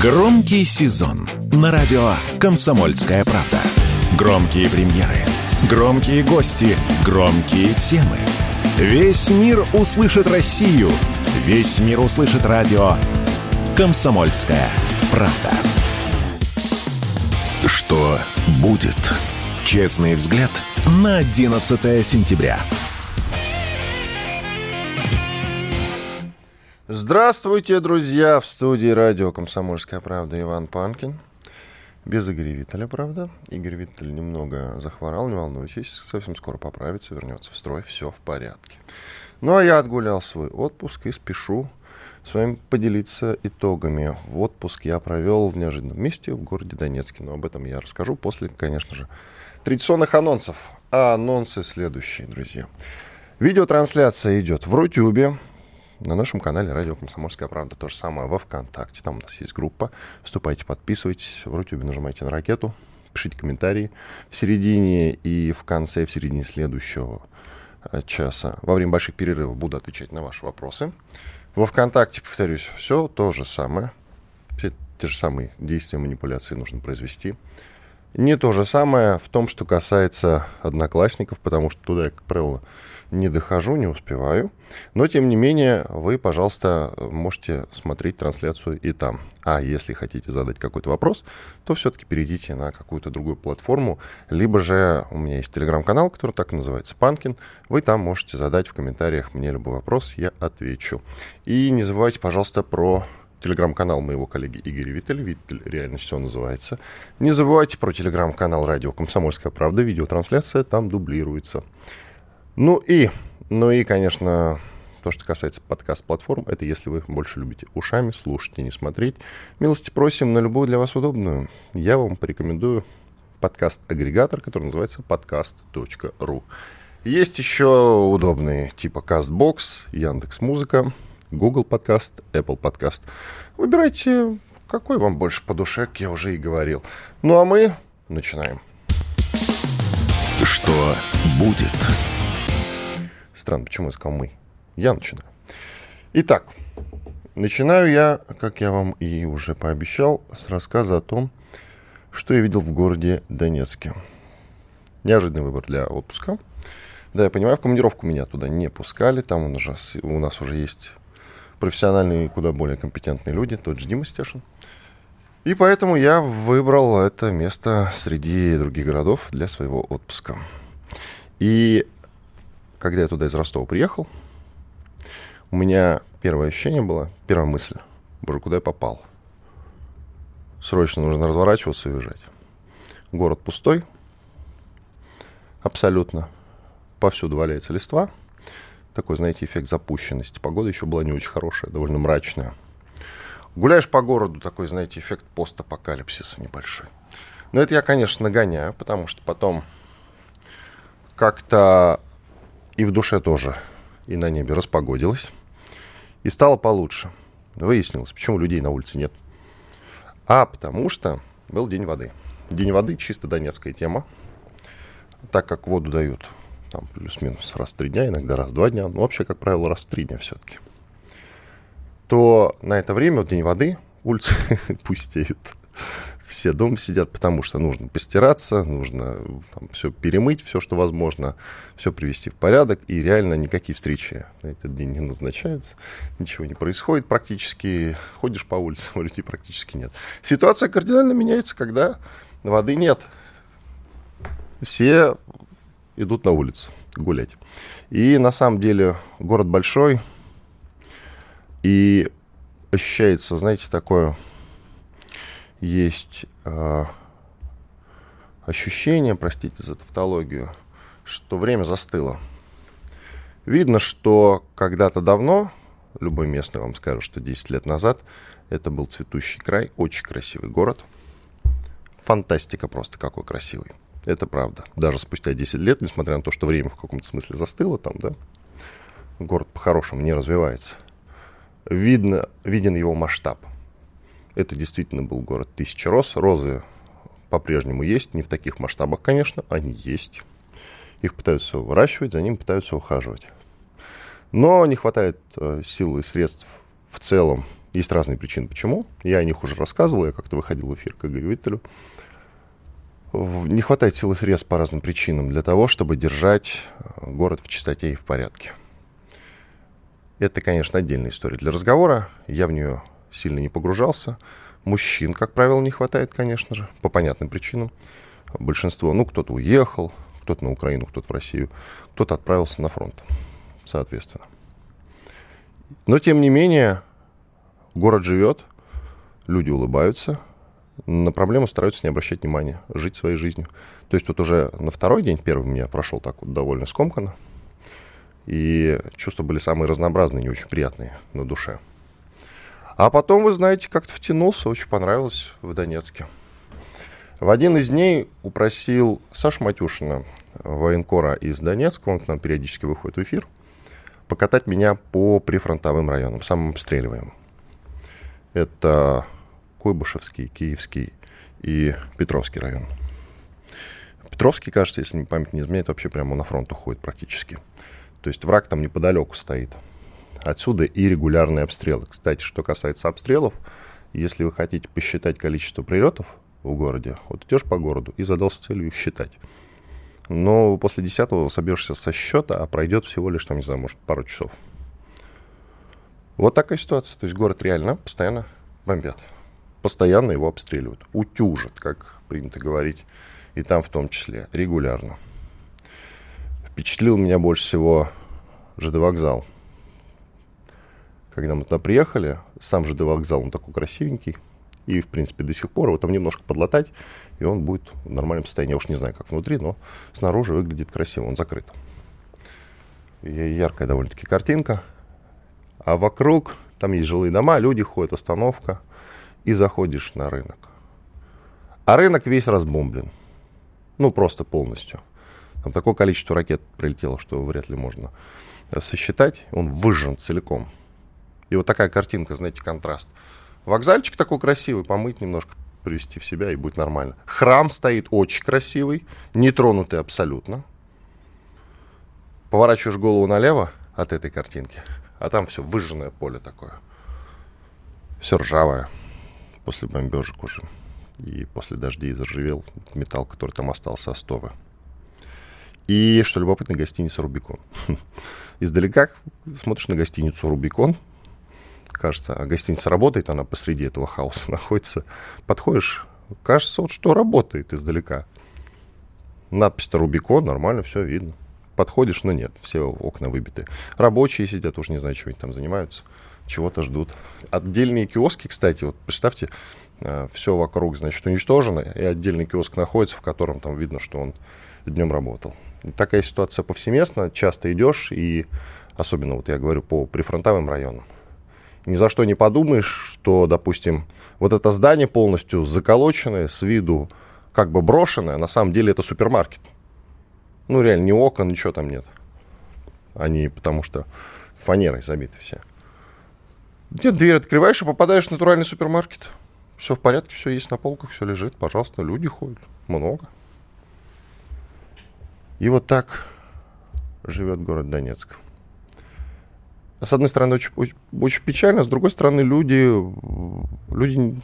Громкий сезон на радио «Комсомольская правда». Громкие премьеры, громкие гости, громкие темы. Весь мир услышит Россию. Весь мир услышит радио «Комсомольская правда». Что будет? Честный взгляд на 11 сентября. Здравствуйте, друзья! В студии радио «Комсомольская правда» Иван Панкин. Без Игоря Виттеля, правда. Игорь Виттель немного захворал, не волнуйтесь. Совсем скоро поправится, вернется в строй, все в порядке. Ну, а я отгулял свой отпуск и спешу с вами поделиться итогами. В отпуск я провел в неожиданном месте в городе Донецке. Но об этом я расскажу после, конечно же, традиционных анонсов. А анонсы следующие, друзья. Видеотрансляция идет в Рутюбе, на нашем канале «Радио Комсомольская правда» то же самое во ВКонтакте. Там у нас есть группа. Вступайте, подписывайтесь. В Рутюбе нажимайте на ракету. Пишите комментарии. В середине и в конце, в середине следующего э, часа, во время больших перерывов буду отвечать на ваши вопросы. Во ВКонтакте, повторюсь, все то же самое. Все те же самые действия, манипуляции нужно произвести. Не то же самое в том, что касается одноклассников, потому что туда я, как правило, не дохожу, не успеваю. Но, тем не менее, вы, пожалуйста, можете смотреть трансляцию и там. А если хотите задать какой-то вопрос, то все-таки перейдите на какую-то другую платформу. Либо же у меня есть телеграм-канал, который так и называется «Панкин». Вы там можете задать в комментариях мне любой вопрос, я отвечу. И не забывайте, пожалуйста, про телеграм-канал моего коллеги Игоря Виттеля. Виттель реально все называется. Не забывайте про телеграм-канал радио «Комсомольская правда». Видеотрансляция там дублируется. Ну и, ну и, конечно, то, что касается подкаст-платформ, это если вы больше любите ушами слушать и не смотреть. Милости просим на любую для вас удобную. Я вам порекомендую подкаст-агрегатор, который называется podcast.ru. Есть еще удобные типа CastBox, Яндекс.Музыка, Google Подкаст, Apple Подкаст. Выбирайте, какой вам больше по душе, как я уже и говорил. Ну а мы начинаем. Что будет? Странно, почему я сказал «мы». Я начинаю. Итак, начинаю я, как я вам и уже пообещал, с рассказа о том, что я видел в городе Донецке. Неожиданный выбор для отпуска. Да, я понимаю, в командировку меня туда не пускали. Там у нас, у нас уже есть профессиональные и куда более компетентные люди, тот же Дима Стешин. И поэтому я выбрал это место среди других городов для своего отпуска. И когда я туда из Ростова приехал, у меня первое ощущение было, первая мысль, боже, куда я попал? Срочно нужно разворачиваться и уезжать. Город пустой, абсолютно. Повсюду валяется листва. Такой, знаете, эффект запущенности. Погода еще была не очень хорошая, довольно мрачная. Гуляешь по городу, такой, знаете, эффект постапокалипсиса небольшой. Но это я, конечно, нагоняю, потому что потом как-то и в душе тоже, и на небе распогодилось. И стало получше. Выяснилось, почему людей на улице нет. А потому что был День воды. День воды чисто донецкая тема. Так как воду дают там плюс-минус раз в три дня, иногда раз в два дня, ну вообще, как правило, раз в три дня все-таки, то на это время, вот День воды, улицы пустеют все дома сидят, потому что нужно постираться, нужно там, все перемыть, все, что возможно, все привести в порядок, и реально никакие встречи на этот день не назначаются, ничего не происходит практически, ходишь по улице, а людей практически нет. Ситуация кардинально меняется, когда воды нет. Все идут на улицу гулять. И на самом деле город большой, и ощущается, знаете, такое есть э, ощущение, простите за тавтологию, что время застыло. Видно, что когда-то давно, любой местный вам скажет, что 10 лет назад это был цветущий край, очень красивый город. Фантастика просто какой красивый. Это правда. Даже спустя 10 лет, несмотря на то, что время в каком-то смысле застыло там, да, город по-хорошему не развивается. Видно, виден его масштаб. Это действительно был город тысячи роз. Розы по-прежнему есть, не в таких масштабах, конечно, они есть. Их пытаются выращивать, за ним пытаются ухаживать. Но не хватает э, сил и средств в целом Есть разные причины, почему. Я о них уже рассказывал, я как-то выходил в эфир к Игорю Виттелю. Не хватает силы средств по разным причинам для того, чтобы держать э, город в чистоте и в порядке. Это, конечно, отдельная история для разговора. Я в нее сильно не погружался. Мужчин, как правило, не хватает, конечно же, по понятным причинам. Большинство, ну, кто-то уехал, кто-то на Украину, кто-то в Россию, кто-то отправился на фронт, соответственно. Но, тем не менее, город живет, люди улыбаются, на проблемы стараются не обращать внимания, жить своей жизнью. То есть вот уже на второй день, первый у меня прошел так вот довольно скомканно, и чувства были самые разнообразные, не очень приятные на душе. А потом, вы знаете, как-то втянулся, очень понравилось в Донецке. В один из дней упросил Сашу Матюшина, военкора из Донецка, он к нам периодически выходит в эфир, покатать меня по прифронтовым районам, самым обстреливаемым. Это Куйбышевский, Киевский и Петровский район. Петровский, кажется, если память не изменяет, вообще прямо на фронт уходит практически. То есть враг там неподалеку стоит. Отсюда и регулярные обстрелы. Кстати, что касается обстрелов, если вы хотите посчитать количество прилетов в городе, вот идешь по городу и задался целью их считать. Но после десятого собьешься со счета, а пройдет всего лишь, там, не знаю, может, пару часов. Вот такая ситуация. То есть город реально постоянно бомбят. Постоянно его обстреливают. Утюжат, как принято говорить. И там в том числе. Регулярно. Впечатлил меня больше всего ЖД вокзал. Когда мы туда приехали, сам ЖД вокзал, он такой красивенький. И, в принципе, до сих пор его там немножко подлатать, и он будет в нормальном состоянии. Я уж не знаю, как внутри, но снаружи выглядит красиво, он закрыт. Яркая довольно-таки картинка. А вокруг, там есть жилые дома, люди ходят, остановка, и заходишь на рынок. А рынок весь разбомблен. Ну, просто полностью. Там такое количество ракет прилетело, что вряд ли можно сосчитать. Он выжжен целиком. И вот такая картинка, знаете, контраст. Вокзальчик такой красивый, помыть немножко, привести в себя, и будет нормально. Храм стоит очень красивый, нетронутый абсолютно. Поворачиваешь голову налево от этой картинки, а там все выжженное поле такое. Все ржавое после бомбежек уже. И после дождей заржавел металл, который там остался, остовы. И, что любопытно, гостиница «Рубикон». Издалека смотришь на гостиницу «Рубикон», кажется, а гостиница работает, она посреди этого хаоса находится. Подходишь, кажется, вот что работает издалека. Надпись-то «Рубикон», нормально, все видно. Подходишь, но нет, все окна выбиты. Рабочие сидят, уж не знаю, чем они там занимаются, чего-то ждут. Отдельные киоски, кстати, вот представьте, э, все вокруг, значит, уничтожено, и отдельный киоск находится, в котором там видно, что он днем работал. И такая ситуация повсеместно, часто идешь, и особенно, вот я говорю, по прифронтовым районам. Ни за что не подумаешь, что, допустим, вот это здание полностью заколоченное, с виду как бы брошенное, на самом деле это супермаркет. Ну, реально, ни окон, ничего там нет. Они потому что фанерой забиты все. Нет, дверь открываешь и попадаешь в натуральный супермаркет. Все в порядке, все есть на полках, все лежит, пожалуйста, люди ходят, много. И вот так живет город Донецк. С одной стороны, очень, очень печально, с другой стороны, люди, люди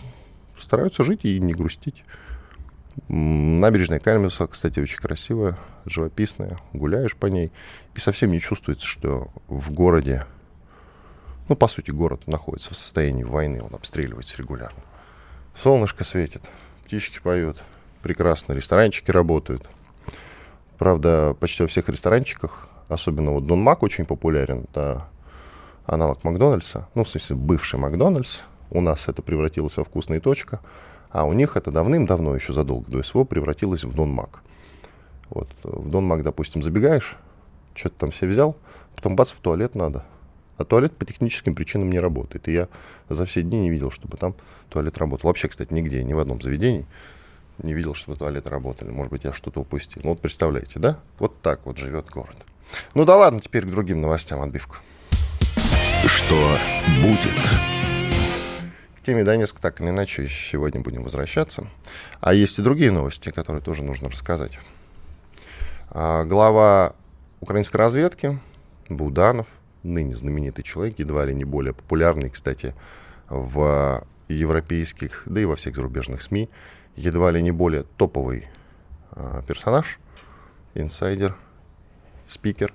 стараются жить и не грустить. Набережная Кальмиса, кстати, очень красивая, живописная. Гуляешь по ней, и совсем не чувствуется, что в городе, ну, по сути, город находится в состоянии войны, он обстреливается регулярно. Солнышко светит, птички поют, прекрасно, ресторанчики работают – Правда, почти во всех ресторанчиках, особенно вот Дон Мак очень популярен, это аналог Макдональдса, ну, в смысле, бывший Макдональдс. У нас это превратилось во вкусная точка, а у них это давным-давно, еще задолго до СВО, превратилось в Дон Мак. Вот, в Дон Мак, допустим, забегаешь, что-то там все взял, потом бац, в туалет надо. А туалет по техническим причинам не работает. И я за все дни не видел, чтобы там туалет работал. Вообще, кстати, нигде, ни в одном заведении не видел, чтобы туалеты работали. Может быть, я что-то упустил. Ну вот представляете, да? Вот так вот живет город. Ну да ладно, теперь к другим новостям отбивку. Что будет? К теме Донецка так или иначе сегодня будем возвращаться. А есть и другие новости, которые тоже нужно рассказать. А, глава украинской разведки Буданов, ныне знаменитый человек, едва ли не более популярный, кстати, в европейских, да и во всех зарубежных СМИ, едва ли не более топовый э, персонаж, инсайдер, спикер,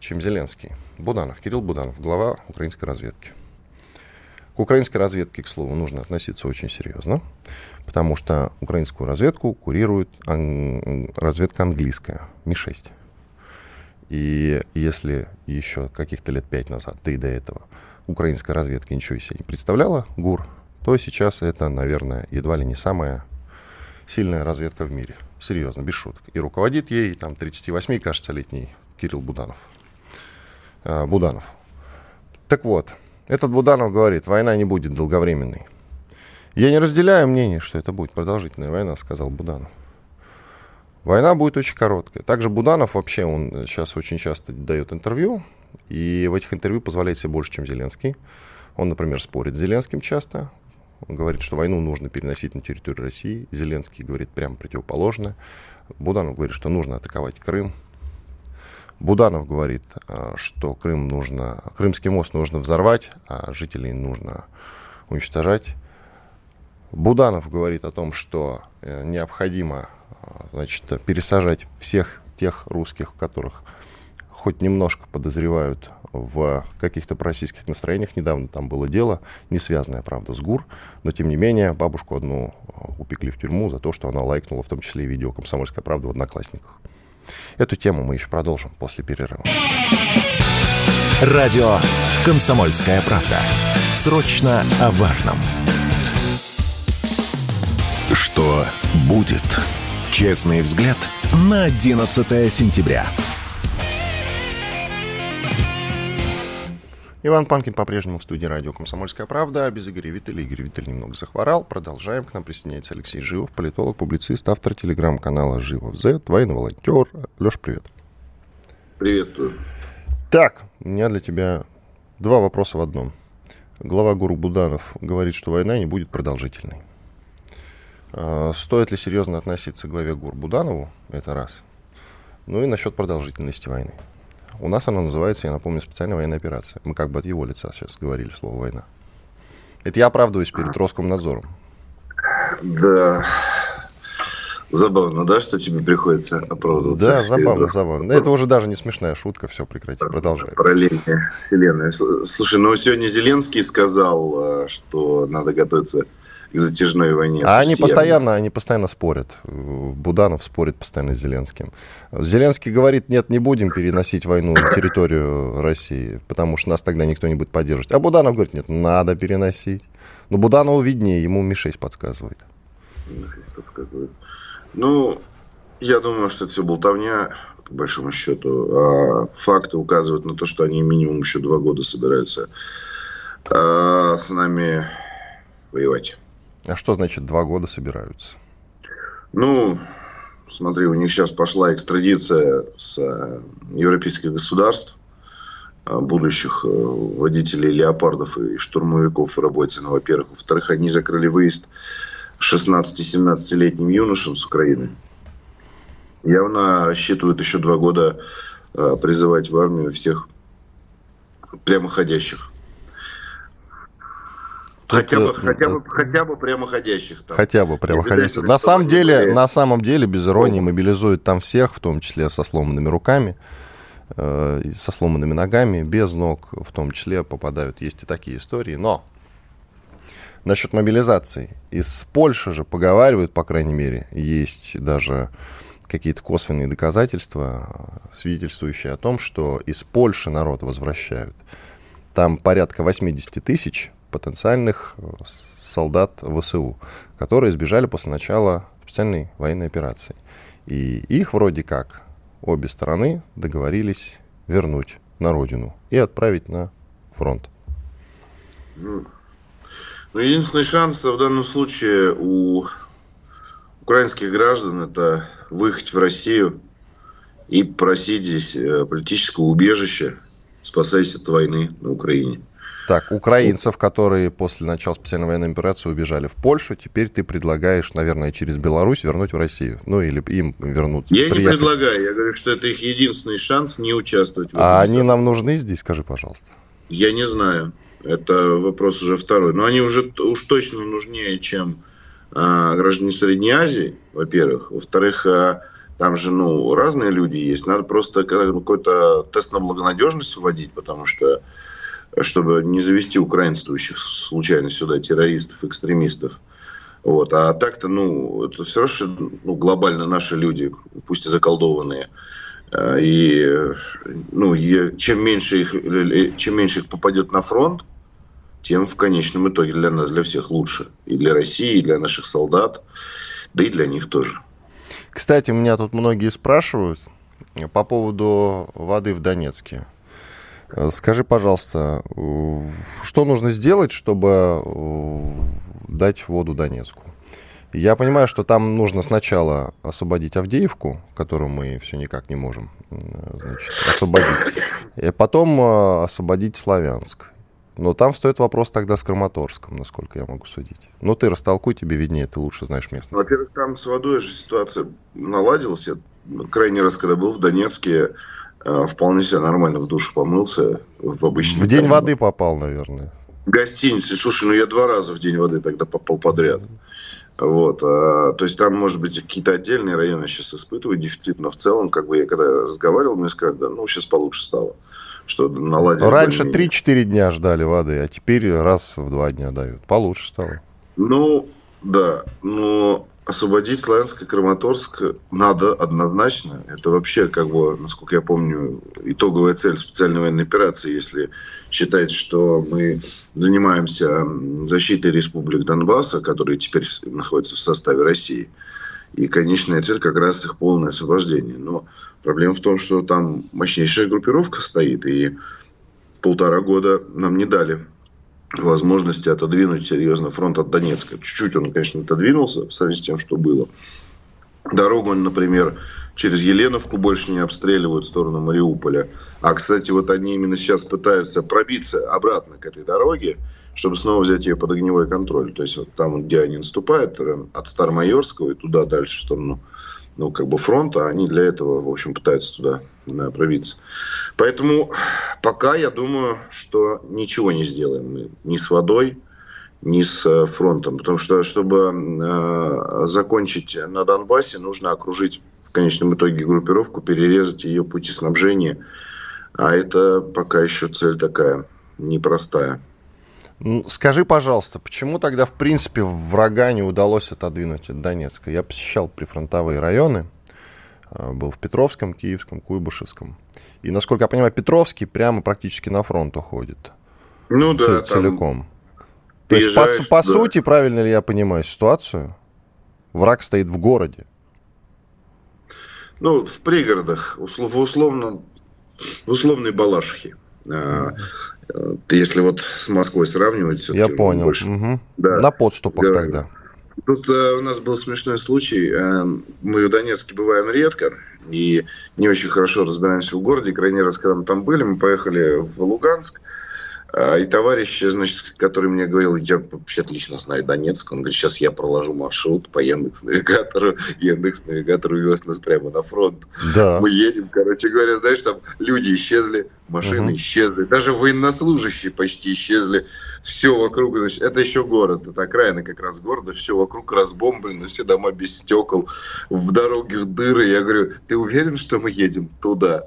чем Зеленский. Буданов, Кирилл Буданов, глава украинской разведки. К украинской разведке, к слову, нужно относиться очень серьезно, потому что украинскую разведку курирует ан- разведка английская, Ми-6. И если еще каких-то лет пять назад, да и до этого, украинская разведка ничего себе не представляла, ГУР, то сейчас это, наверное, едва ли не самая сильная разведка в мире. Серьезно, без шуток. И руководит ей там 38, кажется, летний Кирилл Буданов. А, Буданов. Так вот, этот Буданов говорит, война не будет долговременной. Я не разделяю мнение, что это будет продолжительная война, сказал Буданов. Война будет очень короткая. Также Буданов вообще, он сейчас очень часто дает интервью, и в этих интервью позволяет себе больше, чем Зеленский. Он, например, спорит с Зеленским часто. Он говорит, что войну нужно переносить на территорию России. Зеленский говорит прямо противоположное. Буданов говорит, что нужно атаковать Крым. Буданов говорит, а, что Крым нужно, Крымский мост нужно взорвать, а жителей нужно уничтожать. Буданов говорит о том, что э, необходимо а, значит, пересажать всех тех русских, которых хоть немножко подозревают в каких-то пророссийских настроениях. Недавно там было дело, не связанное, правда, с ГУР, но, тем не менее, бабушку одну упекли в тюрьму за то, что она лайкнула в том числе и видео «Комсомольская правда» в «Одноклассниках». Эту тему мы еще продолжим после перерыва. Радио «Комсомольская правда». Срочно о важном. Что будет? Честный взгляд на 11 сентября. Иван Панкин по-прежнему в студии радио «Комсомольская правда». Без Игоря Виттеля. Игорь Виттель немного захворал. Продолжаем. К нам присоединяется Алексей Живов, политолог, публицист, автор телеграм-канала «Живов Z», военный волонтер. Леш, привет. Приветствую. Так, у меня для тебя два вопроса в одном. Глава Гуру Буданов говорит, что война не будет продолжительной. А, стоит ли серьезно относиться к главе ГУР Буданову? Это раз. Ну и насчет продолжительности войны. У нас она называется, я напомню, специальная военная операция. Мы как бы от его лица сейчас говорили слово «война». Это я оправдываюсь перед Роскомнадзором. Да. Забавно, да, что тебе приходится оправдываться? Да, забавно, забавно. Это уже даже не смешная шутка, все, прекрати, продолжай. Параллельная вселенная. Слушай, ну сегодня Зеленский сказал, э, что надо готовиться к затяжной войне. А они постоянно, они постоянно спорят. Буданов спорит постоянно с Зеленским. Зеленский говорит, нет, не будем переносить войну на территорию России, потому что нас тогда никто не будет поддерживать. А Буданов говорит, нет, надо переносить. Но Буданову виднее, ему Ми-6 подсказывает. подсказывает. Ну, я думаю, что это все болтовня, по большому счету. А факты указывают на то, что они минимум еще два года собираются а, с нами воевать. А что значит два года собираются? Ну, смотри, у них сейчас пошла экстрадиция с э, европейских государств, э, будущих э, водителей леопардов и штурмовиков в работе, ну, во-первых. Во-вторых, они закрыли выезд 16-17-летним юношам с Украины. Явно рассчитывают еще два года призывать в армию всех прямоходящих. Тут, хотя, бы, хотя, бы, хотя бы прямоходящих. Там. Хотя бы прямоходящих. На самом, деле, на самом деле, без иронии, мобилизуют там всех, в том числе со сломанными руками, э, со сломанными ногами, без ног в том числе попадают. Есть и такие истории. Но насчет мобилизации. Из Польши же поговаривают, по крайней мере, есть даже какие-то косвенные доказательства, свидетельствующие о том, что из Польши народ возвращают. Там порядка 80 тысяч потенциальных э, солдат ВСУ, которые сбежали после начала специальной военной операции. И их вроде как обе стороны договорились вернуть на родину и отправить на фронт. Ну, единственный шанс в данном случае у украинских граждан это выехать в Россию и просить здесь э, политического убежища, спасаясь от войны на Украине. Так, украинцев, которые после начала специальной военной операции убежали в Польшу, теперь ты предлагаешь, наверное, через Беларусь вернуть в Россию. Ну, или им вернуться. Я приехать. не предлагаю, я говорю, что это их единственный шанс не участвовать в А они нам нужны здесь, скажи, пожалуйста. Я не знаю. Это вопрос уже второй. Но они уже уж точно нужнее, чем а, граждане Средней Азии, во-первых. Во-вторых, а, там же, ну, разные люди есть. Надо просто какой-то тест на благонадежность вводить, потому что чтобы не завести украинствующих случайно сюда террористов, экстремистов. Вот. А так-то, ну, это все равно ну, глобально наши люди, пусть и заколдованные. А, и, ну, и чем, меньше их, чем меньше их попадет на фронт, тем в конечном итоге для нас, для всех лучше. И для России, и для наших солдат, да и для них тоже. Кстати, меня тут многие спрашивают по поводу воды в Донецке. Скажи, пожалуйста, что нужно сделать, чтобы дать воду Донецку? Я понимаю, что там нужно сначала освободить Авдеевку, которую мы все никак не можем значит, освободить, и потом э, освободить Славянск. Но там стоит вопрос тогда с Краматорском, насколько я могу судить. Ну, ты растолкуй, тебе виднее, ты лучше знаешь место. Во-первых, там с водой же ситуация наладилась. Я крайний раз, когда был в Донецке, э, вполне себе нормально в душ помылся. В, обычный в день там, воды попал, наверное. В гостинице. Слушай, ну я два раза в день воды тогда попал подряд. Вот, а, то есть там, может быть, какие-то отдельные районы сейчас испытывают дефицит, но в целом, как бы я когда разговаривал, мне сказали, да, ну, сейчас получше стало что наладили. Раньше 3-4 дня ждали воды, а теперь раз в два дня дают. Получше стало. Ну, да, но освободить Славянск и Краматорск надо однозначно. Это вообще, как бы, насколько я помню, итоговая цель специальной военной операции, если считать, что мы занимаемся защитой республик Донбасса, которые теперь находятся в составе России. И конечная цель как раз их полное освобождение. Но Проблема в том, что там мощнейшая группировка стоит, и полтора года нам не дали возможности отодвинуть серьезно фронт от Донецка. Чуть-чуть он, конечно, отодвинулся в сравнении с тем, что было. Дорогу, например, через Еленовку больше не обстреливают в сторону Мариуполя. А, кстати, вот они именно сейчас пытаются пробиться обратно к этой дороге, чтобы снова взять ее под огневой контроль. То есть вот там, где они наступают, от Старомайорского и туда дальше в сторону ну, как бы фронта, они для этого, в общем, пытаются туда да, пробиться. Поэтому пока я думаю, что ничего не сделаем мы ни с водой, ни с э, фронтом. Потому что, чтобы э, закончить на Донбассе, нужно окружить в конечном итоге группировку, перерезать ее пути снабжения. А это пока еще цель такая непростая. Скажи, пожалуйста, почему тогда, в принципе, врага не удалось отодвинуть от Донецка? Я посещал прифронтовые районы, а, был в Петровском, Киевском, Куйбышевском. И, насколько я понимаю, Петровский прямо практически на фронт уходит. Ну да. Целиком. То есть, по, по да. сути, правильно ли я понимаю ситуацию? Враг стоит в городе. Ну, в пригородах, услов, условно, в условной Балашихе. Если вот с Москвой сравнивать... Я понял. Больше, угу. да, На подступах да. тогда. Тут э, у нас был смешной случай. Э, мы в Донецке бываем редко и не очень хорошо разбираемся в городе. Крайний раз, когда мы там были, мы поехали в Луганск. А, и товарищ, значит, который мне говорил, я вообще отлично знаю Донецк, он говорит, сейчас я проложу маршрут по Яндекс-навигатору, Яндекс-навигатор увез нас прямо на фронт. Да. Мы едем, короче говоря, знаешь, там люди исчезли, машины угу. исчезли, даже военнослужащие почти исчезли все вокруг, значит, это еще город, это окраина как раз города, все вокруг разбомблено, все дома без стекол, в дороге дыры. Я говорю, ты уверен, что мы едем туда?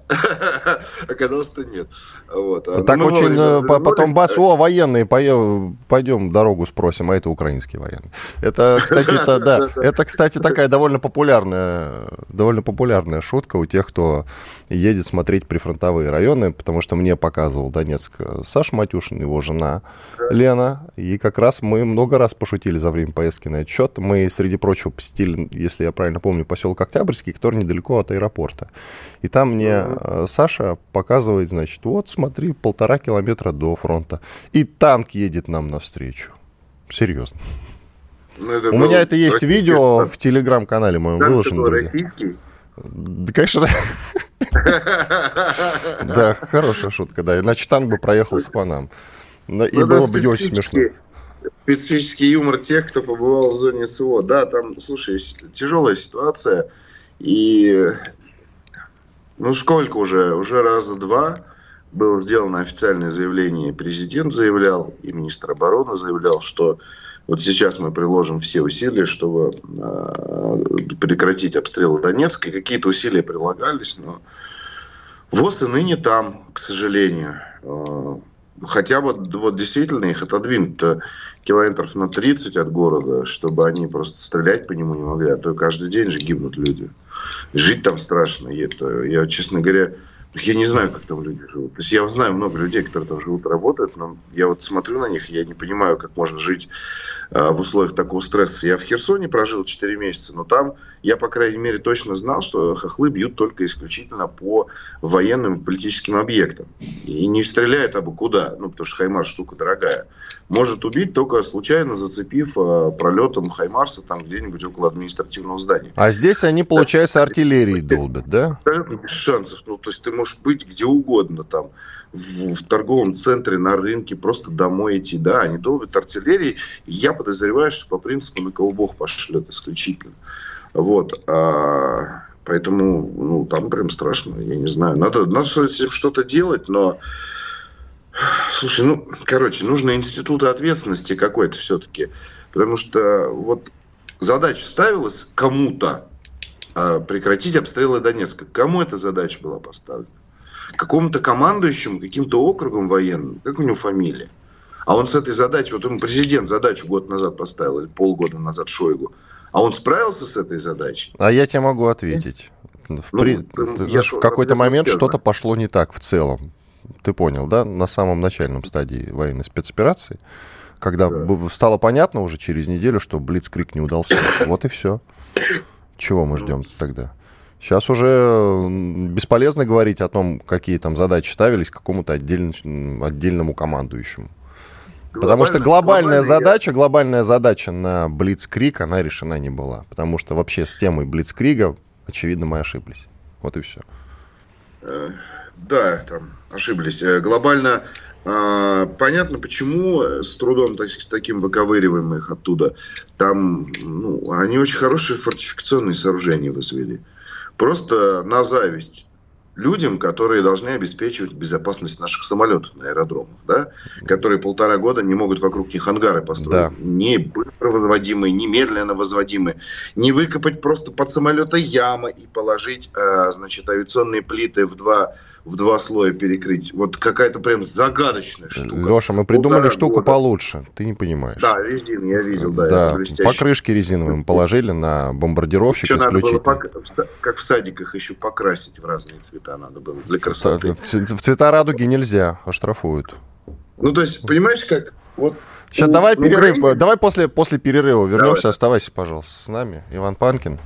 Оказалось, что нет. Вот. А так очень, э, потом бац, о, военные, пойдем дорогу спросим, а это украинские военные. Это, кстати, это, да, это, кстати, такая довольно популярная, довольно популярная шутка у тех, кто едет смотреть прифронтовые районы, потому что мне показывал Донецк Саш Матюшин, его жена, Лена, и как раз мы много раз пошутили за время поездки на этот счет. Мы, среди прочего, посетили, если я правильно помню, поселок Октябрьский, который недалеко от аэропорта. И там мне uh-huh. Саша показывает, значит, вот смотри, полтора километра до фронта. И танк едет нам навстречу. Серьезно. Ну, У меня это есть видео в телеграм-канале моем выложено, друзья. Да, конечно. Да, хорошая шутка, да. Иначе танк бы проехался по нам. И ну, было бы не очень смешно. Специфический юмор тех, кто побывал в зоне СВО. Да, там, слушай, тяжелая ситуация. И ну сколько уже? Уже раза два было сделано официальное заявление, президент заявлял, и министр обороны заявлял, что вот сейчас мы приложим все усилия, чтобы э, прекратить обстрелы Донецка. И какие-то усилия прилагались, но ВОЗ и ныне там, к сожалению. Э, хотя вот, вот действительно их отодвинуть километров на 30 от города, чтобы они просто стрелять по нему не могли, а то каждый день же гибнут люди. Жить там страшно. Это, я, честно говоря, я не знаю, как там люди живут. То есть я знаю много людей, которые там живут работают, но я вот смотрю на них, я не понимаю, как можно жить э, в условиях такого стресса. Я в Херсоне прожил 4 месяца, но там я, по крайней мере, точно знал, что хохлы бьют только исключительно по военным и политическим объектам. И не стреляют абы куда, ну, потому что Хаймарс штука дорогая. Может убить только случайно зацепив э, пролетом Хаймарса там где-нибудь около административного здания. А здесь они, получается, артиллерии долбят, да? Абсолютно без шансов. Ну, то есть ты можешь быть где угодно там в, в торговом центре, на рынке, просто домой идти. Да, они долбят артиллерии. Я подозреваю, что по принципу на кого Бог пошлет исключительно. Вот. А, поэтому, ну, там прям страшно, я не знаю. Надо, надо с этим что-то делать, но... Слушай, ну, короче, нужно институты ответственности какой-то все-таки. Потому что вот задача ставилась кому-то а, прекратить обстрелы Донецка. Кому эта задача была поставлена? Какому-то командующему, каким-то округом военным, как у него фамилия? А он с этой задачей, вот ему президент задачу год назад поставил, или полгода назад Шойгу – а он справился с этой задачей? А я тебе могу ответить. В, ну, при... я в какой-то момент что-то пошло не так в целом. Ты понял, да? На самом начальном стадии военной спецоперации, когда да. стало понятно уже через неделю, что Блицкрик не удался. Вот и все. Чего мы ждем тогда? Сейчас уже бесполезно говорить о том, какие там задачи ставились какому-то отдельному командующему. Потому что глобальная задача, глобальная задача на Блицкриг, она решена не была. Потому что вообще с темой Блицкрига, очевидно, мы ошиблись. Вот и все. Э, да, там ошиблись. Э, глобально а, понятно, почему с трудом так, с таким выковыриваем их оттуда. Там ну, они очень хорошие фортификационные сооружения возвели. Просто на зависть людям, которые должны обеспечивать безопасность наших самолетов на аэродромах, да, которые полтора года не могут вокруг них ангары построить. Да. Не быстро возводимые, не медленно возводимые. Не выкопать просто под самолета ямы и положить, э, значит, авиационные плиты в два в два слоя перекрыть. Вот какая-то прям загадочная штука. Леша, мы придумали Полтора штуку года. получше. Ты не понимаешь. Да, резин я видел, да. Да, покрышки резиновые положили на бомбардировщик еще исключительно. Надо было, как в садиках еще покрасить в разные цвета надо было для красоты. В цвета радуги нельзя, оштрафуют. Ну, то есть, понимаешь, как вот Сейчас ну, давай перерыв. Украине... Давай после, после перерыва вернемся. Давай. Оставайся, пожалуйста, с нами. Иван Панкин.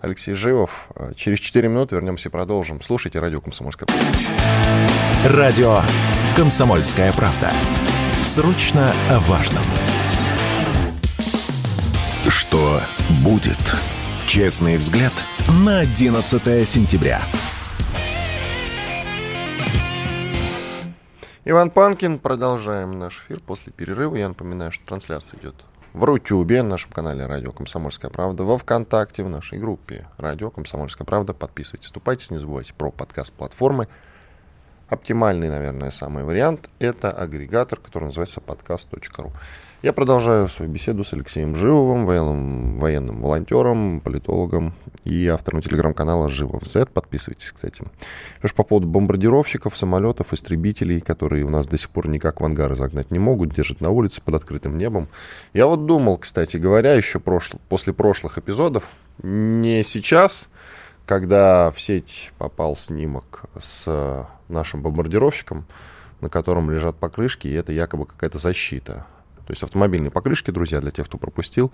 Алексей Живов. Через 4 минуты вернемся и продолжим. Слушайте радио «Комсомольская правда». Радио «Комсомольская правда». Срочно о важном. Что будет? Честный взгляд на 11 сентября. Иван Панкин. Продолжаем наш эфир после перерыва. Я напоминаю, что трансляция идет в Рутюбе, на нашем канале Радио Комсомольская правда, во Вконтакте, в нашей группе Радио Комсомольская правда. Подписывайтесь, вступайте, не забывайте про подкаст-платформы. Оптимальный, наверное, самый вариант – это агрегатор, который называется podcast.ru. Я продолжаю свою беседу с Алексеем Живовым, военным, военным волонтером, политологом и автором телеграм-канала Живов Z. Подписывайтесь, кстати. Лишь по поводу бомбардировщиков, самолетов, истребителей, которые у нас до сих пор никак в ангары загнать не могут, держат на улице под открытым небом. Я вот думал, кстати говоря, еще прошл... после прошлых эпизодов, не сейчас, когда в сеть попал снимок с нашим бомбардировщиком, на котором лежат покрышки, и это якобы какая-то защита то есть автомобильные покрышки, друзья, для тех, кто пропустил,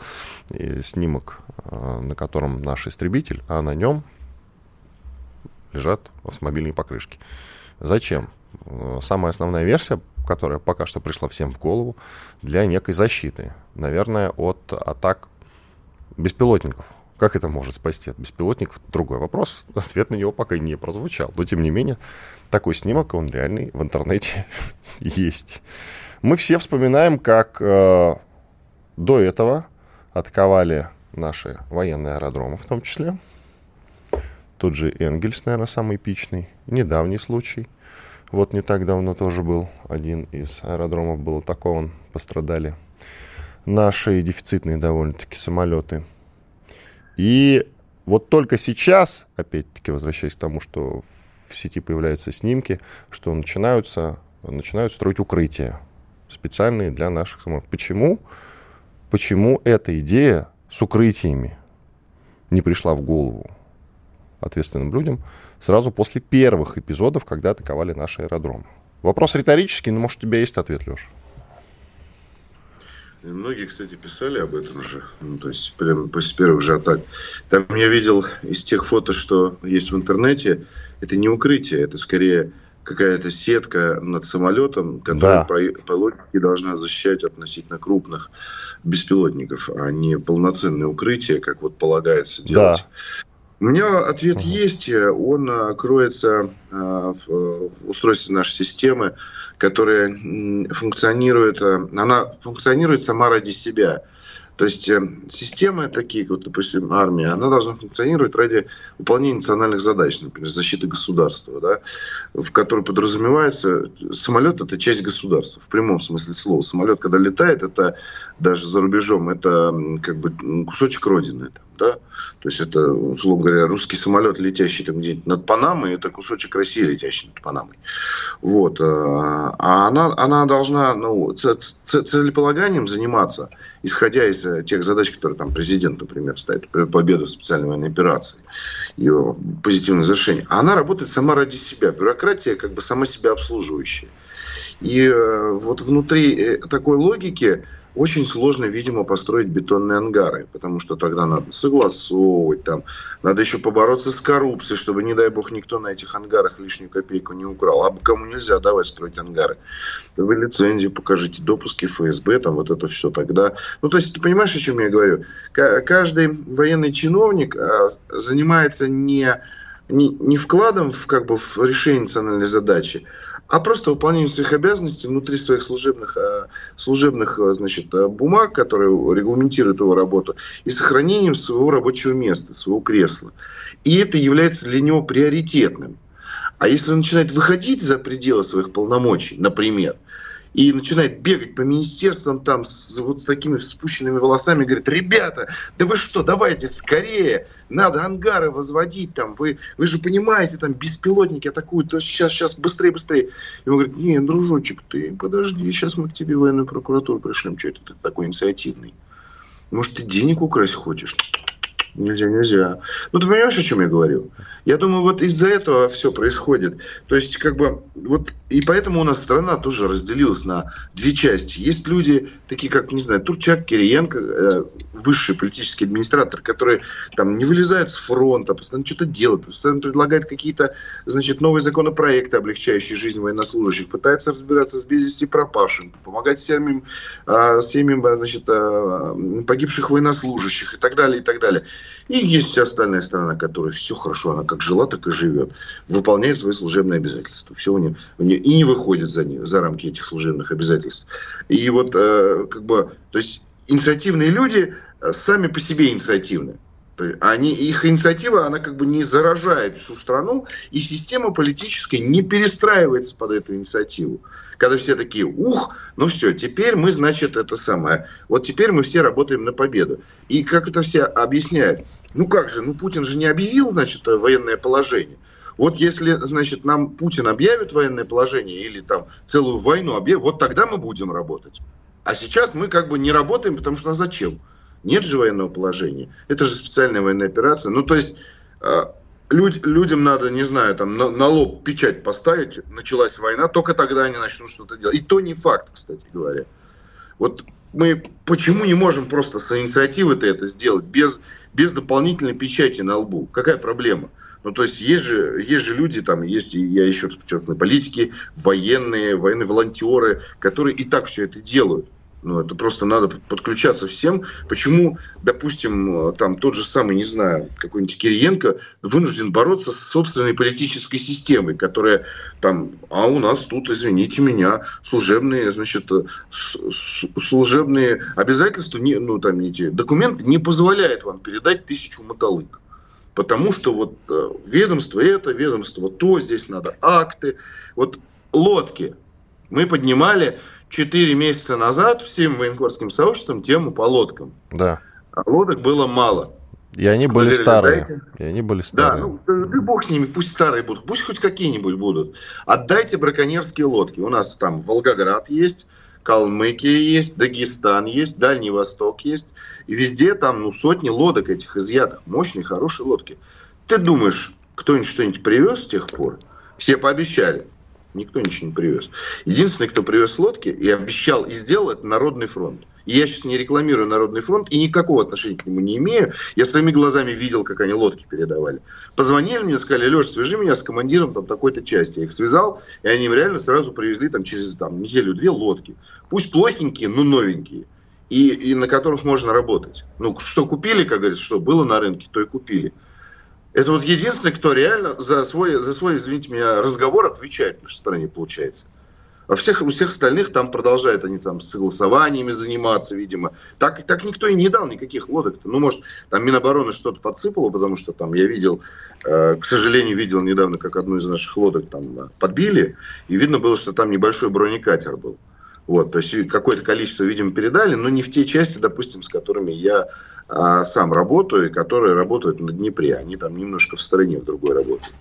снимок, э, на котором наш истребитель, а на нем лежат автомобильные покрышки. Зачем? Э, самая основная версия, которая пока что пришла всем в голову, для некой защиты. Наверное, от атак беспилотников. Как это может спасти от беспилотников? Другой вопрос. Ответ на него пока не прозвучал. Но, тем не менее, такой снимок, он реальный в интернете есть. Мы все вспоминаем, как э, до этого атаковали наши военные аэродромы в том числе. Тот же Энгельс, наверное, самый эпичный. Недавний случай. Вот не так давно тоже был один из аэродромов был атакован, пострадали наши дефицитные довольно-таки самолеты. И вот только сейчас, опять-таки возвращаясь к тому, что в сети появляются снимки, что начинаются, начинают строить укрытия специальные для наших самолетов. Почему? Почему эта идея с укрытиями не пришла в голову ответственным людям сразу после первых эпизодов, когда атаковали наши аэродромы? Вопрос риторический, но, может, у тебя есть ответ, Леша? Многие, кстати, писали об этом же, ну, то есть прямо после первых же атак. Там я видел из тех фото, что есть в интернете, это не укрытие, это скорее какая-то сетка над самолетом, которая да. по, по логике должна защищать относительно крупных беспилотников, а не полноценное укрытие, как вот полагается делать. Да. У меня ответ угу. есть, он а, кроется а, в, в устройстве нашей системы, которая функционирует, а, она функционирует сама ради себя. То есть э, системы такие, вот, допустим, армия, она должна функционировать ради выполнения национальных задач, например, защиты государства, да, в которой подразумевается, самолет это часть государства, в прямом смысле слова. Самолет, когда летает, это даже за рубежом, это как бы кусочек родины. Там, да? То есть это, условно говоря, русский самолет, летящий там где-нибудь над Панамой, это кусочек России, летящий над Панамой. Вот. Э, а она, она должна ну, целеполаганием заниматься, исходя из э, тех задач, которые там президент, например, ставит, победу в специальной военной операции, ее позитивное завершение. А она работает сама ради себя. Бюрократия как бы сама себя обслуживающая. И э, вот внутри такой логики очень сложно, видимо, построить бетонные ангары, потому что тогда надо согласовывать, там, надо еще побороться с коррупцией, чтобы, не дай бог, никто на этих ангарах лишнюю копейку не украл. А кому нельзя давать строить ангары? Вы лицензию покажите, допуски ФСБ, там вот это все тогда. Ну, то есть, ты понимаешь, о чем я говорю? Каждый военный чиновник а, занимается не, не, не вкладом в, как бы, в решение национальной задачи, а просто выполнением своих обязанностей внутри своих служебных, э, служебных э, значит, э, бумаг, которые регламентируют его работу, и сохранением своего рабочего места, своего кресла. И это является для него приоритетным. А если он начинает выходить за пределы своих полномочий, например, и начинает бегать по министерствам там с, вот с такими спущенными волосами, говорит, ребята, да вы что, давайте скорее, надо ангары возводить там, вы, вы же понимаете, там беспилотники атакуют, то сейчас, сейчас быстрее, быстрее. И он говорит, не, дружочек, ты подожди, сейчас мы к тебе в военную прокуратуру пришлем, что это ты такой инициативный? Может, ты денег украсть хочешь? Нельзя, нельзя. Ну, ты понимаешь, о чем я говорю? Я думаю, вот из-за этого все происходит. То есть, как бы, вот, и поэтому у нас страна тоже разделилась на две части. Есть люди, такие как, не знаю, Турчак, Кириенко, э, высший политический администратор, которые там не вылезают с фронта, постоянно что-то делают, постоянно предлагают какие-то, значит, новые законопроекты, облегчающие жизнь военнослужащих, пытаются разбираться с без пропавшим, помогать семьям, э, семьям значит, э, погибших военнослужащих и так далее, и так далее. И есть остальная сторона, которая все хорошо, она как жила, так и живет, выполняет свои служебные обязательства. Все у нее, у нее и не выходит за, нее, за рамки этих служебных обязательств. И вот, э, как бы, то есть инициативные люди э, сами по себе инициативны. Они, их инициатива, она как бы не заражает всю страну, и система политическая не перестраивается под эту инициативу когда все такие, ух, ну все, теперь мы, значит, это самое, вот теперь мы все работаем на победу. И как это все объясняют? Ну как же, ну Путин же не объявил, значит, военное положение. Вот если, значит, нам Путин объявит военное положение или там целую войну объявит, вот тогда мы будем работать. А сейчас мы как бы не работаем, потому что а зачем? Нет же военного положения. Это же специальная военная операция. Ну, то есть а, люд, людям надо, не знаю, там на, на лоб печать поставить, началась война, только тогда они начнут что-то делать. И то не факт, кстати говоря. Вот мы почему не можем просто с инициативы-то это сделать без, без дополнительной печати на лбу? Какая проблема? Ну, то есть есть же, есть же люди, там, есть, я еще раз подчеркну, политики, военные, военные волонтеры, которые и так все это делают. Ну, это просто надо подключаться всем. Почему, допустим, там тот же самый, не знаю, какой-нибудь Кириенко вынужден бороться с собственной политической системой, которая там, а у нас тут, извините меня, служебные, значит, служебные обязательства, не, ну, там, эти документы не позволяют вам передать тысячу мотолык. Потому что вот э, ведомство это, ведомство то, здесь надо акты. Вот лодки. Мы поднимали 4 месяца назад всем военкорским сообществом тему по лодкам. Да. А лодок было мало. И они были Поверили, старые. Дайте. И они были старые. Да, ну, да бог с ними, пусть старые будут, пусть хоть какие-нибудь будут. Отдайте браконьерские лодки. У нас там Волгоград есть, Калмыкия есть, Дагестан есть, Дальний Восток есть. И везде там ну, сотни лодок этих изъятых. Мощные, хорошие лодки. Ты думаешь, кто-нибудь что-нибудь привез с тех пор? Все пообещали. Никто ничего не привез. Единственный, кто привез лодки и обещал и сделал, это Народный фронт. И я сейчас не рекламирую Народный фронт и никакого отношения к нему не имею. Я своими глазами видел, как они лодки передавали. Позвонили мне, сказали, Леша, свяжи меня с командиром там такой-то части. Я их связал, и они им реально сразу привезли там через там, неделю-две лодки. Пусть плохенькие, но новенькие. И, и на которых можно работать. Ну, что купили, как говорится, что было на рынке, то и купили. Это вот единственный, кто реально за свой, за свой, извините меня, разговор отвечает в нашей стране, получается. А всех, у всех остальных там продолжают они там с согласованиями заниматься, видимо. Так, так никто и не дал никаких лодок. -то. Ну, может, там Минобороны что-то подсыпало, потому что там я видел, э, к сожалению, видел недавно, как одну из наших лодок там э, подбили, и видно было, что там небольшой бронекатер был. Вот, то есть какое-то количество, видимо, передали, но не в те части, допустим, с которыми я а, сам работаю, которые работают на Днепре. Они там немножко в стороне в другой работают.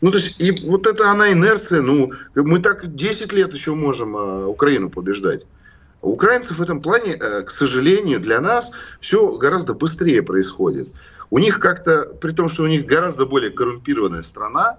Ну, то есть, и вот это она инерция. Ну, мы так 10 лет еще можем а, Украину побеждать. Украинцев в этом плане, а, к сожалению, для нас все гораздо быстрее происходит. У них как-то, при том, что у них гораздо более коррумпированная страна,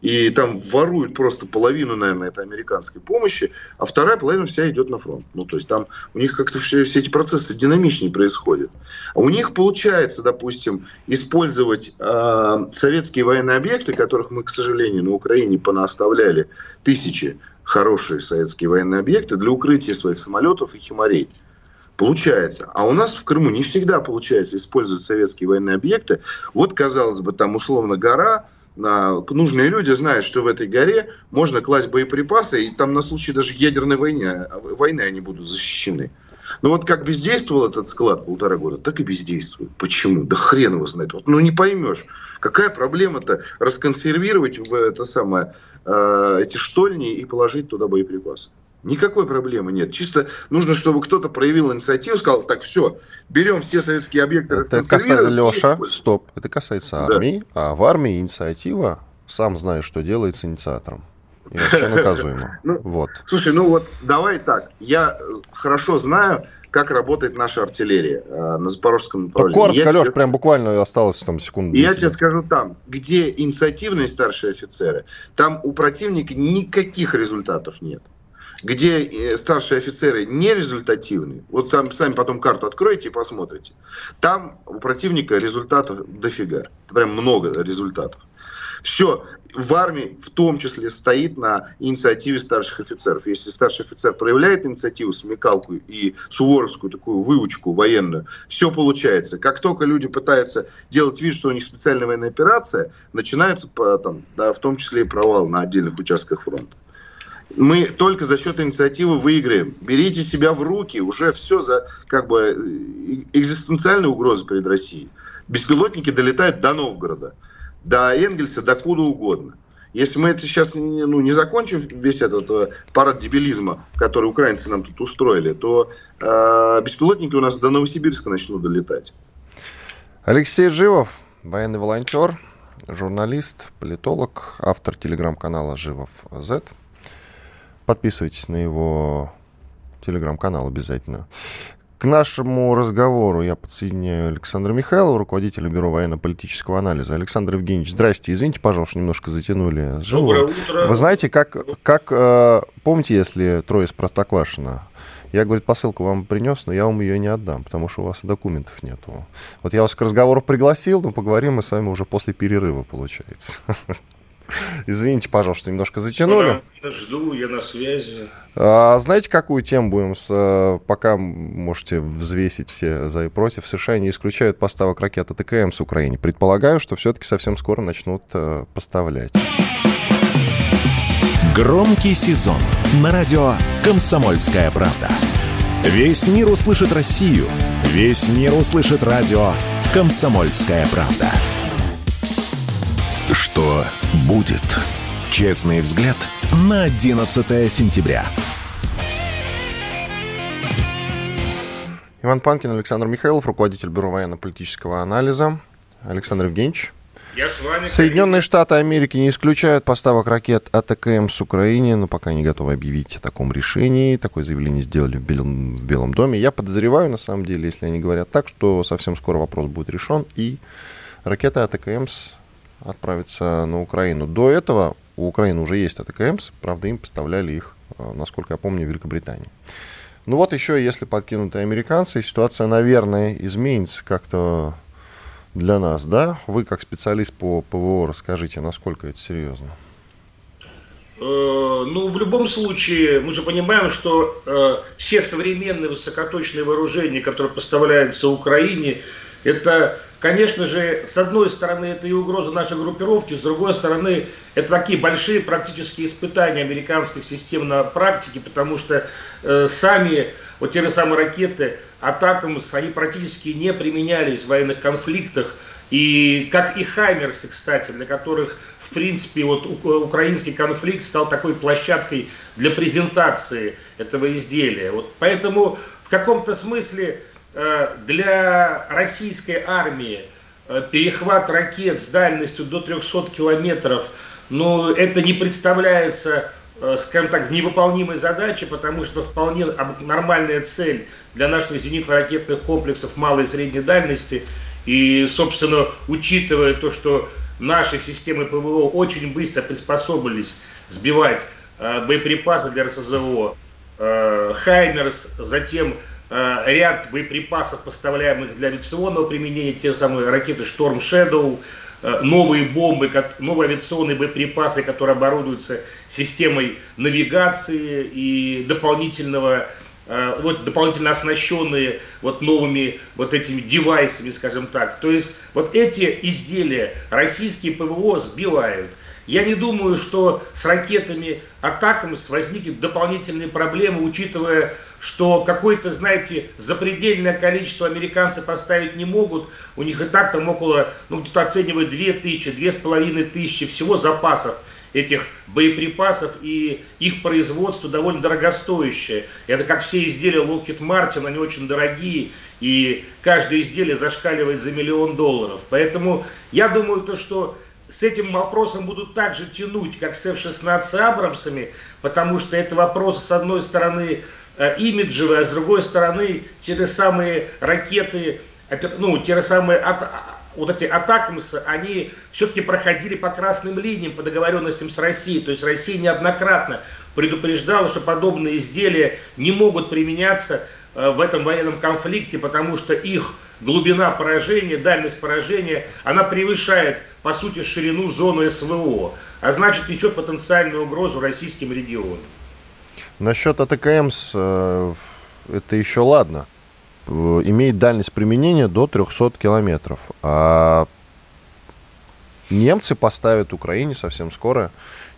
и там воруют просто половину, наверное, этой американской помощи, а вторая половина вся идет на фронт. Ну, то есть там у них как-то все, все эти процессы динамичнее происходят. А у них получается, допустим, использовать э, советские военные объекты, которых мы, к сожалению, на Украине понаставляли тысячи хорошие советские военные объекты для укрытия своих самолетов и химарей. Получается. А у нас в Крыму не всегда получается использовать советские военные объекты. Вот, казалось бы, там условно гора, нужные люди знают, что в этой горе можно класть боеприпасы, и там на случай даже ядерной войны, войны они будут защищены. Но вот как бездействовал этот склад полтора года, так и бездействует. Почему? Да хрен его знает. Вот, ну не поймешь. Какая проблема-то расконсервировать в это самое, э, эти штольни и положить туда боеприпасы? Никакой проблемы нет. Чисто нужно, чтобы кто-то проявил инициативу, сказал, так, все, берем все советские объекты. Это касается, Леша, стоп, это касается армии, да. а в армии инициатива, сам знаешь, что делается инициатором. И вообще наказуемо. Ну, вот. Слушай, ну вот давай так. Я хорошо знаю, как работает наша артиллерия э, на запорожском направлении. Ну, коротко, Леш, тебе... прям буквально осталось там секунду. Я тебе скажу там, где инициативные старшие офицеры, там у противника никаких результатов нет где э, старшие офицеры нерезультативны, вот сами, сами потом карту откроете и посмотрите, там у противника результатов дофига, прям много результатов. Все, в армии в том числе стоит на инициативе старших офицеров. Если старший офицер проявляет инициативу, смекалку и суворовскую такую выучку военную, все получается. Как только люди пытаются делать вид, что у них специальная военная операция, начинается там, да, в том числе и провал на отдельных участках фронта мы только за счет инициативы выиграем. Берите себя в руки, уже все за как бы э, экзистенциальные угрозы перед Россией. Беспилотники долетают до Новгорода, до Энгельса, до куда угодно. Если мы это сейчас ну, не закончим, весь этот э, парад дебилизма, который украинцы нам тут устроили, то э, беспилотники у нас до Новосибирска начнут долетать. Алексей Живов, военный волонтер, журналист, политолог, автор телеграм-канала «Живов Z». Подписывайтесь на его телеграм-канал обязательно. К нашему разговору я подсоединяю Александра Михайлова, руководителя Бюро военно-политического анализа. Александр Евгеньевич, здрасте. Извините, пожалуйста, немножко затянули. Доброе утро. Вы знаете, как, как э, помните, если трое из Простоквашино, я, говорит, посылку вам принес, но я вам ее не отдам, потому что у вас документов нету. Вот я вас к разговору пригласил, но поговорим мы с вами уже после перерыва, получается. Извините, пожалуйста, немножко затянули. Жду, я на связи. А, знаете, какую тему будем? С, э, пока можете взвесить все за и против. США не исключают поставок ракет АТКМ с Украины. Предполагаю, что все-таки совсем скоро начнут э, поставлять. Громкий сезон на радио «Комсомольская правда». Весь мир услышит Россию. Весь мир услышит радио «Комсомольская правда». Что будет? Честный взгляд на 11 сентября. Иван Панкин, Александр Михайлов, руководитель Бюро военно-политического анализа. Александр Евгеньевич. Я с вами. Соединенные Штаты Америки не исключают поставок ракет АТКМ с Украине, но пока не готовы объявить о таком решении. Такое заявление сделали в Белом, в Белом доме. Я подозреваю, на самом деле, если они говорят так, что совсем скоро вопрос будет решен, и ракеты АТКМС отправятся на Украину. До этого у Украины уже есть АТКМС, правда, им поставляли их, э, насколько я помню, Великобритании. Ну вот еще, если подкинуты американцы, ситуация, наверное, изменится как-то для нас, да? Вы как специалист по ПВО расскажите, насколько это серьезно? Э, ну, в любом случае, мы же понимаем, что э, все современные высокоточные вооружения, которые поставляются Украине, это, конечно же, с одной стороны, это и угроза нашей группировки, с другой стороны, это такие большие практические испытания американских систем на практике, потому что э, сами вот те же самые ракеты Атакамс, они практически не применялись в военных конфликтах. И как и Хаймерсы, кстати, для которых, в принципе, вот украинский конфликт стал такой площадкой для презентации этого изделия. Вот поэтому в каком-то смысле э, для российской армии э, перехват ракет с дальностью до 300 километров, ну, это не представляется Э, скажем так, невыполнимой задачи, потому что вполне нормальная цель для наших зенитно-ракетных комплексов малой и средней дальности. И, собственно, учитывая то, что наши системы ПВО очень быстро приспособились сбивать э, боеприпасы для РСЗО, э, Хаймерс, затем э, ряд боеприпасов, поставляемых для авиационного применения, те самые ракеты Shadow, Э, новые бомбы, новые авиационные боеприпасы, которые оборудуются системой навигации и дополнительного э, вот дополнительно оснащенные вот новыми вот этими девайсами, скажем так. То есть вот эти изделия российские ПВО сбивают. Я не думаю, что с ракетами Атакамс возникнут дополнительные проблемы, учитывая, что какое-то, знаете, запредельное количество американцы поставить не могут. У них и так там около, ну, где-то оценивают 2 тысячи, 2,5 тысячи всего запасов этих боеприпасов, и их производство довольно дорогостоящее. Это как все изделия Lockheed Martin, они очень дорогие, и каждое изделие зашкаливает за миллион долларов. Поэтому я думаю, то, что с этим вопросом будут так же тянуть, как с F-16 Абрамсами, потому что это вопрос, с одной стороны, э, имиджевый, а с другой стороны, же самые ракеты, ну, же самые вот эти атакамсы, они все-таки проходили по красным линиям, по договоренностям с Россией. То есть Россия неоднократно предупреждала, что подобные изделия не могут применяться э, в этом военном конфликте, потому что их глубина поражения, дальность поражения, она превышает, по сути, ширину зоны СВО, а значит, несет потенциальную угрозу российским регионам. Насчет АТКМС, э, это еще ладно. Э, имеет дальность применения до 300 километров. А немцы поставят Украине совсем скоро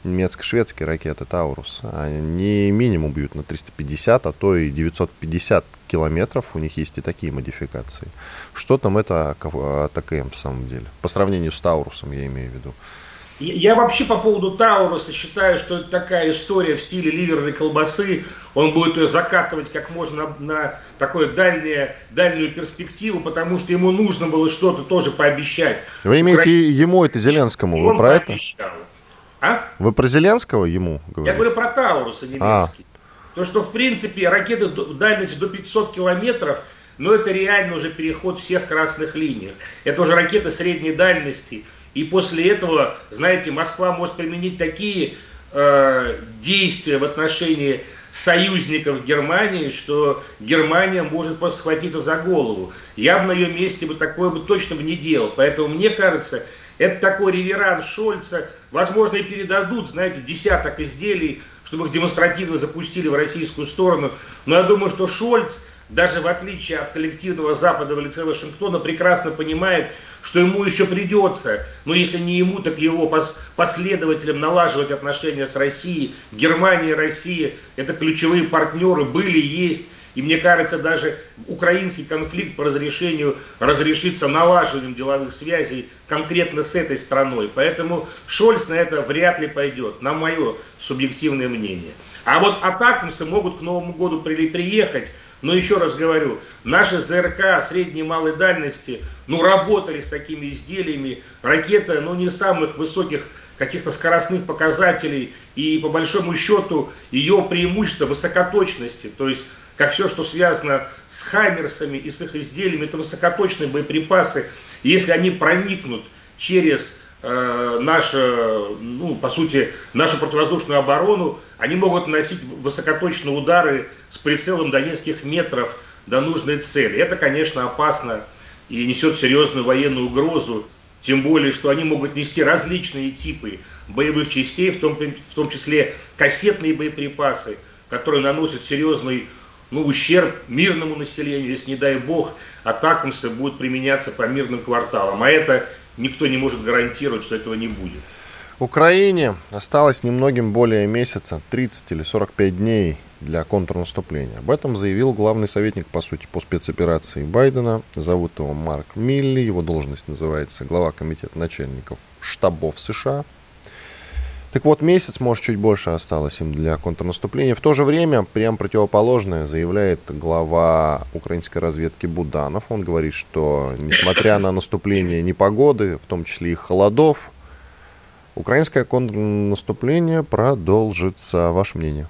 немецко-шведские ракеты «Таурус». Они минимум бьют на 350, а то и 950 километров. У них есть и такие модификации. Что там это АТКМ в самом деле? По сравнению с «Таурусом» я имею в виду. Я вообще по поводу Тауруса считаю, что это такая история в стиле ливерной колбасы. Он будет ее закатывать как можно на, на такую дальнюю, дальнюю перспективу, потому что ему нужно было что-то тоже пообещать. Вы имеете Украине... ему это Зеленскому? Вы про пообещал. А? Вы про Зеленского ему говорите? Я говорю про Тауруса немецкий. А. То, что, в принципе, ракеты дальностью до 500 километров, но это реально уже переход всех красных линий. Это уже ракеты средней дальности. И после этого, знаете, Москва может применить такие э, действия в отношении союзников Германии, что Германия может просто схватиться за голову. Я бы на ее месте бы такое бы точно бы не делал. Поэтому мне кажется, это такой реверанс Шольца. Возможно, и передадут, знаете, десяток изделий, чтобы их демонстративно запустили в российскую сторону. Но я думаю, что Шольц, даже в отличие от коллективного Запада в лице Вашингтона, прекрасно понимает, что ему еще придется, но если не ему, так его последователям налаживать отношения с Россией. Германия и Россия – это ключевые партнеры, были, есть. И мне кажется, даже украинский конфликт по разрешению разрешится налаживанием деловых связей конкретно с этой страной. Поэтому Шольц на это вряд ли пойдет, на мое субъективное мнение. А вот атакамсы могут к Новому году при, приехать, но еще раз говорю, наши ЗРК средней и малой дальности, ну, работали с такими изделиями. Ракета, ну, не самых высоких каких-то скоростных показателей. И по большому счету ее преимущество высокоточности. То есть как все, что связано с Хаймерсами и с их изделиями, это высокоточные боеприпасы. если они проникнут через э, нашу, ну, по сути, нашу противовоздушную оборону, они могут наносить высокоточные удары с прицелом до нескольких метров до нужной цели. Это, конечно, опасно и несет серьезную военную угрозу. Тем более, что они могут нести различные типы боевых частей, в том, в том числе кассетные боеприпасы, которые наносят серьезный ну, ущерб мирному населению, если, не дай бог, атакамсы будут применяться по мирным кварталам. А это никто не может гарантировать, что этого не будет. Украине осталось немногим более месяца, 30 или 45 дней для контрнаступления. Об этом заявил главный советник, по сути, по спецоперации Байдена. Зовут его Марк Милли, его должность называется глава комитета начальников штабов США. Так вот, месяц, может, чуть больше осталось им для контрнаступления. В то же время, прям противоположное заявляет глава украинской разведки Буданов. Он говорит, что, несмотря на наступление непогоды, в том числе и холодов, украинское контрнаступление продолжится. Ваше мнение?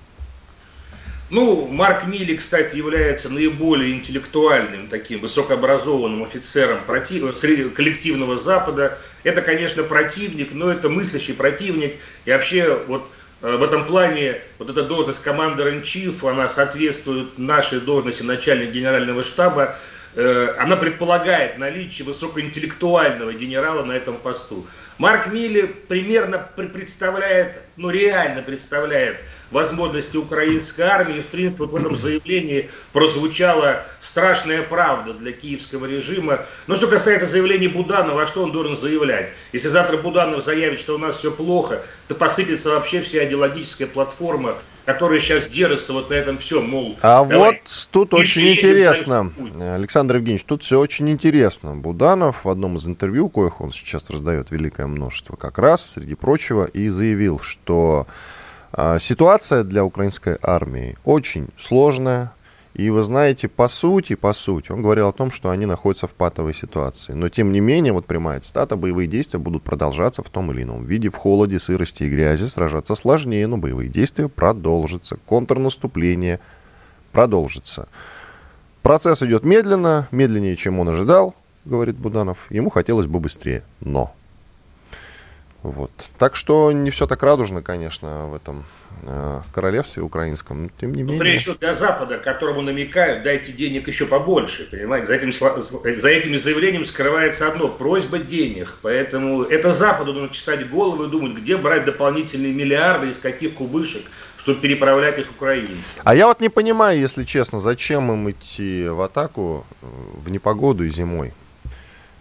Ну, Марк Милли, кстати, является наиболее интеллектуальным, таким высокообразованным офицером против... коллективного Запада. Это, конечно, противник, но это мыслящий противник. И вообще, вот э, в этом плане вот эта должность командир in chief она соответствует нашей должности начальника генерального штаба. Э, она предполагает наличие высокоинтеллектуального генерала на этом посту. Марк Милли примерно представляет, ну реально представляет возможности украинской армии. В принципе, в этом заявлении прозвучала страшная правда для киевского режима. Но что касается заявления Буданова, а что он должен заявлять? Если завтра Буданов заявит, что у нас все плохо, то посыпется вообще вся идеологическая платформа, которая сейчас держится вот на этом все, мол. А вот тут очень интересно, Александр Евгеньевич, тут все очень интересно. Буданов в одном из интервью, коих он сейчас раздает великое множество, как раз, среди прочего, и заявил, что э, ситуация для украинской армии очень сложная, и вы знаете, по сути, по сути, он говорил о том, что они находятся в патовой ситуации. Но тем не менее, вот прямая цитата, боевые действия будут продолжаться в том или ином виде, в холоде, сырости и грязи, сражаться сложнее, но боевые действия продолжатся, контрнаступление продолжится. Процесс идет медленно, медленнее, чем он ожидал, говорит Буданов. Ему хотелось бы быстрее, но вот. Так что не все так радужно, конечно, в этом э, королевстве украинском, но тем не менее. Ну, прежде всего для Запада, которому намекают, дайте денег еще побольше, понимаете? За этим, за этими заявлениями скрывается одно – просьба денег. Поэтому это Западу нужно чесать голову и думать, где брать дополнительные миллиарды, из каких кубышек, чтобы переправлять их украинцам. А я вот не понимаю, если честно, зачем им идти в атаку э, в непогоду и зимой?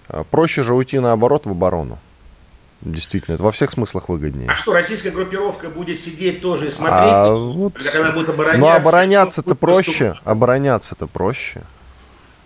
Э, проще же уйти наоборот в оборону. Действительно, это во всех смыслах выгоднее. А что, российская группировка будет сидеть тоже и смотреть, а, вот... когда будет обороняться? Ну, обороняться-то проще. Обороняться-то проще.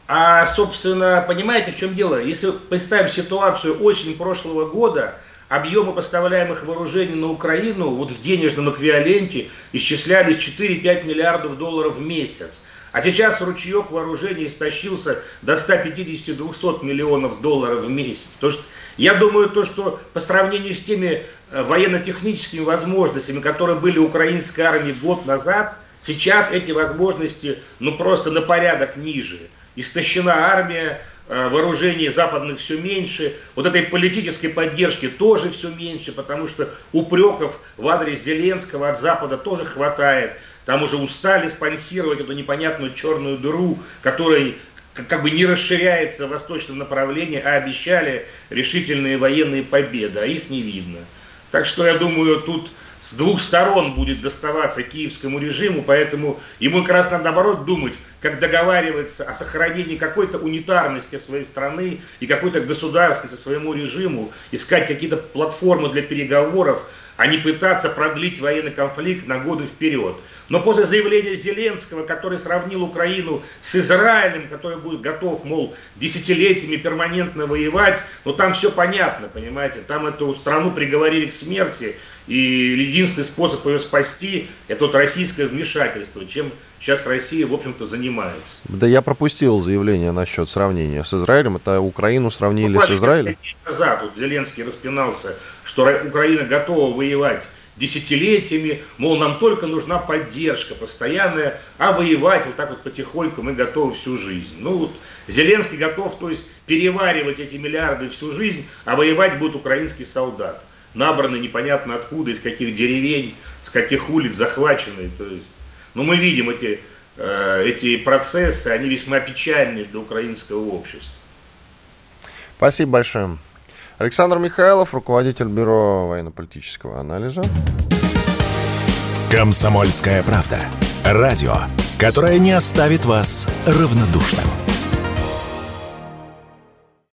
А, собственно, понимаете, в чем дело? Если представим ситуацию осень прошлого года, объемы поставляемых вооружений на Украину вот в денежном эквиваленте исчислялись 4-5 миллиардов долларов в месяц. А сейчас ручеек вооружений истощился до 150-200 миллионов долларов в месяц. То, что, я думаю, то, что по сравнению с теми э, военно-техническими возможностями, которые были у украинской армии год назад, сейчас эти возможности ну просто на порядок ниже. Истощена армия, э, вооружений западных все меньше, вот этой политической поддержки тоже все меньше, потому что упреков в адрес Зеленского от Запада тоже хватает. Там уже устали спонсировать эту непонятную черную дыру, которая как бы не расширяется в восточном направлении, а обещали решительные военные победы, а их не видно. Так что я думаю, тут с двух сторон будет доставаться киевскому режиму, поэтому ему как раз надо наоборот думать, как договариваться о сохранении какой-то унитарности своей страны и какой-то государственности своему режиму, искать какие-то платформы для переговоров, а не пытаться продлить военный конфликт на годы вперед. Но после заявления Зеленского, который сравнил Украину с Израилем, который будет готов, мол, десятилетиями перманентно воевать, ну там все понятно, понимаете, там эту страну приговорили к смерти, и единственный способ ее спасти, это вот российское вмешательство, чем сейчас Россия, в общем-то, занимается. Да я пропустил заявление насчет сравнения с Израилем. Это Украину сравнили ну, с Израилем? назад вот Зеленский распинался, что Украина готова воевать десятилетиями, мол, нам только нужна поддержка постоянная, а воевать вот так вот потихоньку мы готовы всю жизнь. Ну вот Зеленский готов, то есть переваривать эти миллиарды всю жизнь, а воевать будет украинский солдат, набранный непонятно откуда, из каких деревень, с каких улиц захваченный. То есть, ну мы видим эти, э, эти процессы, они весьма печальные для украинского общества. Спасибо большое. Александр Михайлов, руководитель Бюро военно-политического анализа. «Комсомольская правда». Радио, которое не оставит вас равнодушным.